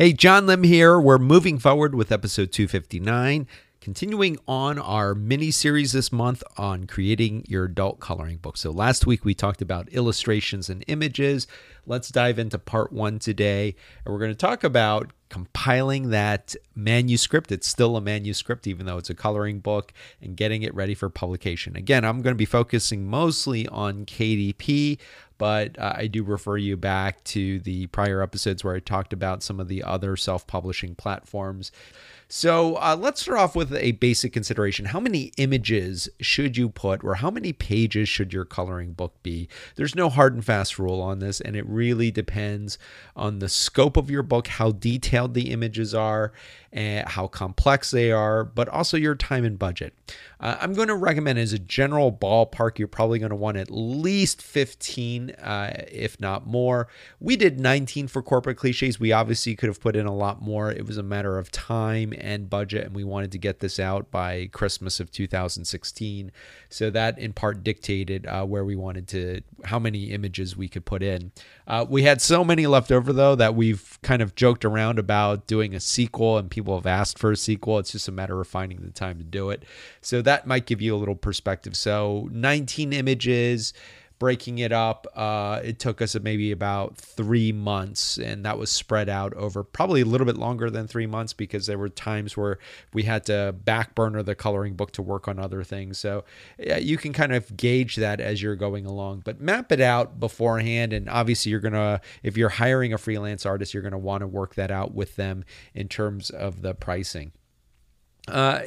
Hey, John Lim here. We're moving forward with episode 259, continuing on our mini series this month on creating your adult coloring book. So, last week we talked about illustrations and images. Let's dive into part one today. And we're going to talk about compiling that manuscript. It's still a manuscript, even though it's a coloring book, and getting it ready for publication. Again, I'm going to be focusing mostly on KDP, but uh, I do refer you back to the prior episodes where I talked about some of the other self publishing platforms. So uh, let's start off with a basic consideration. How many images should you put, or how many pages should your coloring book be? There's no hard and fast rule on this, and it really depends on the scope of your book, how detailed the images are, and how complex they are, but also your time and budget. Uh, I'm going to recommend as a general ballpark, you're probably going to want at least 15, uh, if not more. We did 19 for corporate cliches. We obviously could have put in a lot more. It was a matter of time and budget, and we wanted to get this out by Christmas of 2016. So that in part dictated uh, where we wanted to, how many images we could put in. Uh, we had so many left over though that we've kind of joked around about doing a sequel, and people have asked for a sequel. It's just a matter of finding the time to do it. So that might give you a little perspective. So 19 images breaking it up, uh, it took us maybe about three months, and that was spread out over probably a little bit longer than three months because there were times where we had to back burner the coloring book to work on other things. So yeah, you can kind of gauge that as you're going along, but map it out beforehand. And obviously, you're gonna if you're hiring a freelance artist, you're gonna want to work that out with them in terms of the pricing. Uh,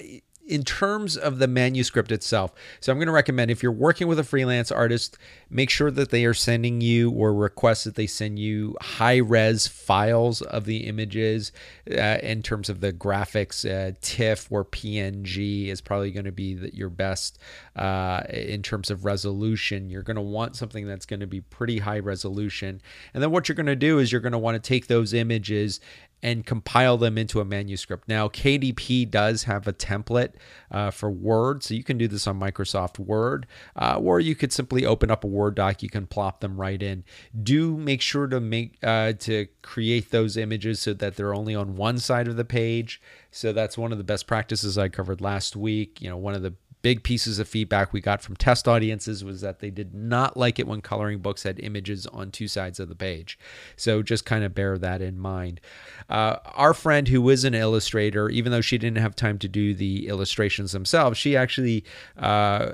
in terms of the manuscript itself. So I'm going to recommend if you're working with a freelance artist, make sure that they are sending you or request that they send you high res files of the images uh, in terms of the graphics. Uh, TIFF or PNG is probably going to be the, your best uh, in terms of resolution. You're going to want something that's going to be pretty high resolution. And then what you're going to do is you're going to want to take those images and compile them into a manuscript. Now, KDP does have a template uh, for Word, so you can do this on Microsoft Word, uh, or you could simply open up a Word doc. You can plop them right in. Do make sure to make uh, to create those images so that they're only on one side of the page. So that's one of the best practices I covered last week. You know, one of the big pieces of feedback we got from test audiences was that they did not like it when coloring books had images on two sides of the page. So just kind of bear that in mind. Uh, our friend who is an illustrator, even though she didn't have time to do the illustrations themselves, she actually, uh,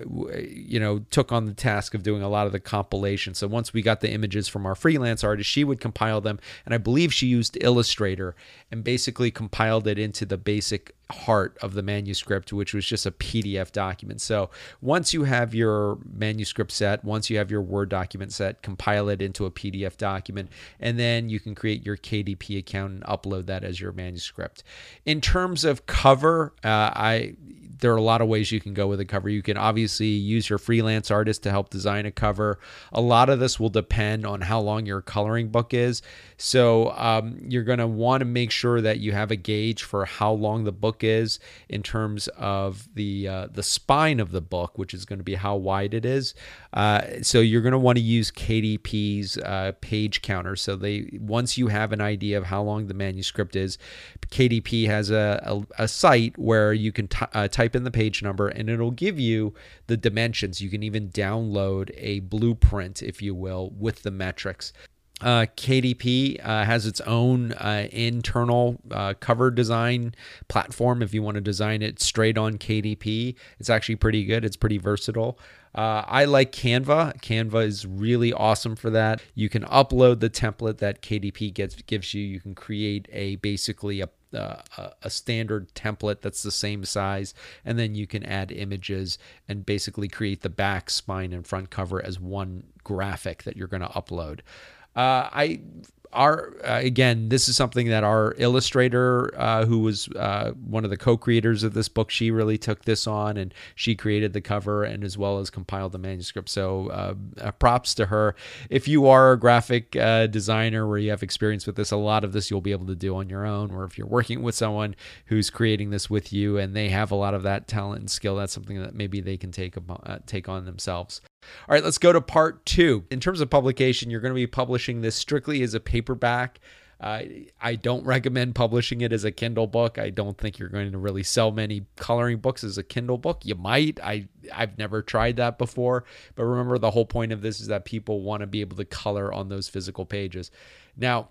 you know, took on the task of doing a lot of the compilation. So once we got the images from our freelance artist, she would compile them, and I believe she used Illustrator and basically compiled it into the basic heart of the manuscript, which was just a PDF document. So once you have your manuscript set, once you have your Word document set, compile it into a PDF document, and then you can create your KDP account and upload that as your manuscript. In terms of cover, uh, I there are a lot of ways you can go with a cover. You can obviously use your freelance artist to help design a cover. A lot of this will depend on how long your coloring book is. So um, you're going to want to make sure that you have a gauge for how long the book is in terms of the uh, the spine of the book, which is going to be how wide it is. Uh, so you're going to want to use KDP's uh, page counter. So they once you have an idea of how long the manuscript is, KDP has a, a, a site where you can t- uh, type in the page number and it'll give you the dimensions. You can even download a blueprint, if you will, with the metrics. Uh, KDP uh, has its own uh, internal uh, cover design platform. If you want to design it straight on KDP, it's actually pretty good. It's pretty versatile. Uh, I like Canva. Canva is really awesome for that. You can upload the template that KDP gets gives you. You can create a basically a uh, a standard template that's the same size, and then you can add images and basically create the back, spine, and front cover as one graphic that you're going to upload. Uh, I our uh, again this is something that our illustrator uh, who was uh, one of the co-creators of this book she really took this on and she created the cover and as well as compiled the manuscript. So uh, uh, props to her. If you are a graphic uh, designer where you have experience with this a lot of this you'll be able to do on your own. Or if you're working with someone who's creating this with you and they have a lot of that talent and skill that's something that maybe they can take take on themselves. All right, let's go to part two. In terms of publication, you're going to be publishing this strictly as a paperback. Uh, I don't recommend publishing it as a Kindle book. I don't think you're going to really sell many coloring books as a Kindle book. You might. I I've never tried that before, but remember the whole point of this is that people want to be able to color on those physical pages. Now,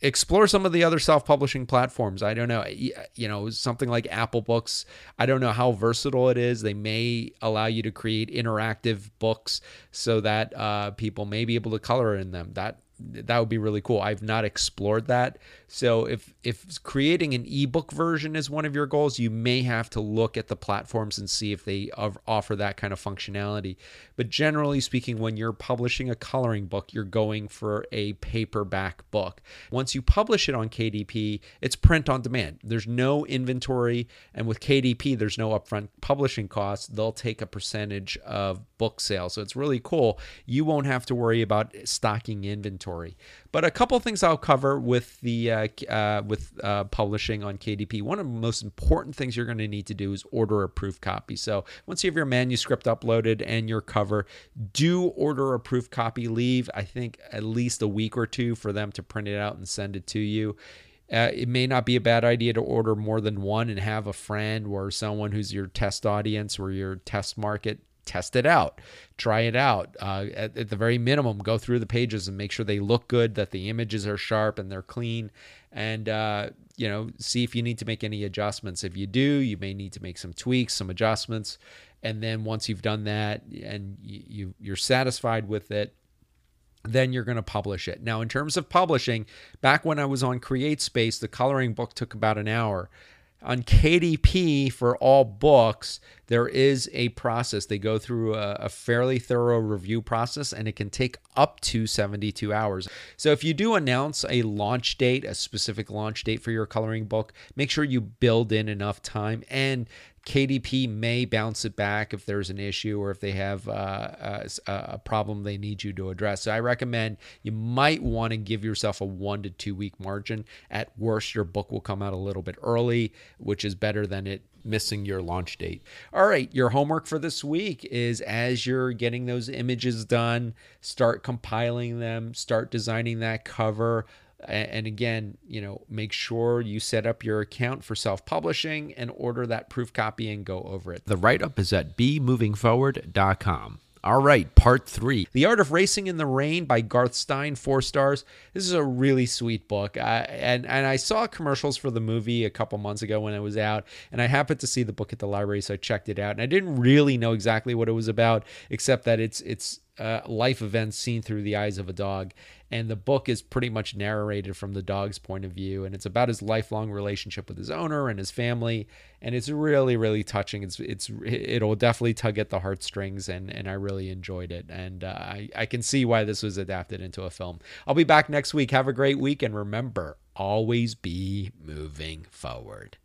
explore some of the other self-publishing platforms i don't know you know something like apple books i don't know how versatile it is they may allow you to create interactive books so that uh, people may be able to color in them that that would be really cool. I've not explored that. So if if creating an ebook version is one of your goals, you may have to look at the platforms and see if they offer that kind of functionality. But generally speaking, when you're publishing a coloring book, you're going for a paperback book. Once you publish it on KDP, it's print on demand. There's no inventory, and with KDP, there's no upfront publishing costs. They'll take a percentage of book sales. So it's really cool. You won't have to worry about stocking inventory. But a couple things I'll cover with the uh, uh, with uh, publishing on KDP. One of the most important things you're going to need to do is order a proof copy. So once you have your manuscript uploaded and your cover, do order a proof copy. Leave I think at least a week or two for them to print it out and send it to you. Uh, it may not be a bad idea to order more than one and have a friend or someone who's your test audience or your test market test it out, try it out. Uh, at, at, the very minimum, go through the pages and make sure they look good, that the images are sharp and they're clean, and uh, you know, see if you need to make any adjustments. If you do, you may need to make some tweaks, some adjustments, and then once you've done that and you, you're satisfied with it. Then you're going to publish it. Now, in terms of publishing, back when I was on CreateSpace, the coloring book took about an hour on KDP for all books, there is a process. They go through a, a, fairly thorough review process and it can take up to 72 hours. So if you do announce a launch date, a specific launch date for your coloring book, make sure you build in enough time and KDP may bounce it back if there's an issue or if they have uh, a, a, problem they need you to address. So I recommend you might want to give yourself a one to two week margin. At worst, your book will come out a little bit early, which is better than it missing your launch date. All right, your homework for this week is as you're getting those images done, start compiling them, start designing that cover and again, you know, make sure you set up your account for self publishing and order that proof copy and go over it. The write up is at bemovingforward.com. All right, part three The Art of Racing in the Rain by Garth Stein, four stars. This is a really sweet book. I, and, and I saw commercials for the movie a couple months ago when it was out, and I happened to see the book at the library, so I checked it out. And I didn't really know exactly what it was about, except that it's, it's, uh, life events seen through the eyes of a dog. And the book is pretty much narrated from the dog's point of view. And it's about his lifelong relationship with his owner and his family. And it's really, really touching. It's, it's, it'll definitely tug at the heartstrings. And, and I really enjoyed it. And uh, I, I can see why this was adapted into a film. I'll be back next week. Have a great week. And remember, always be moving forward.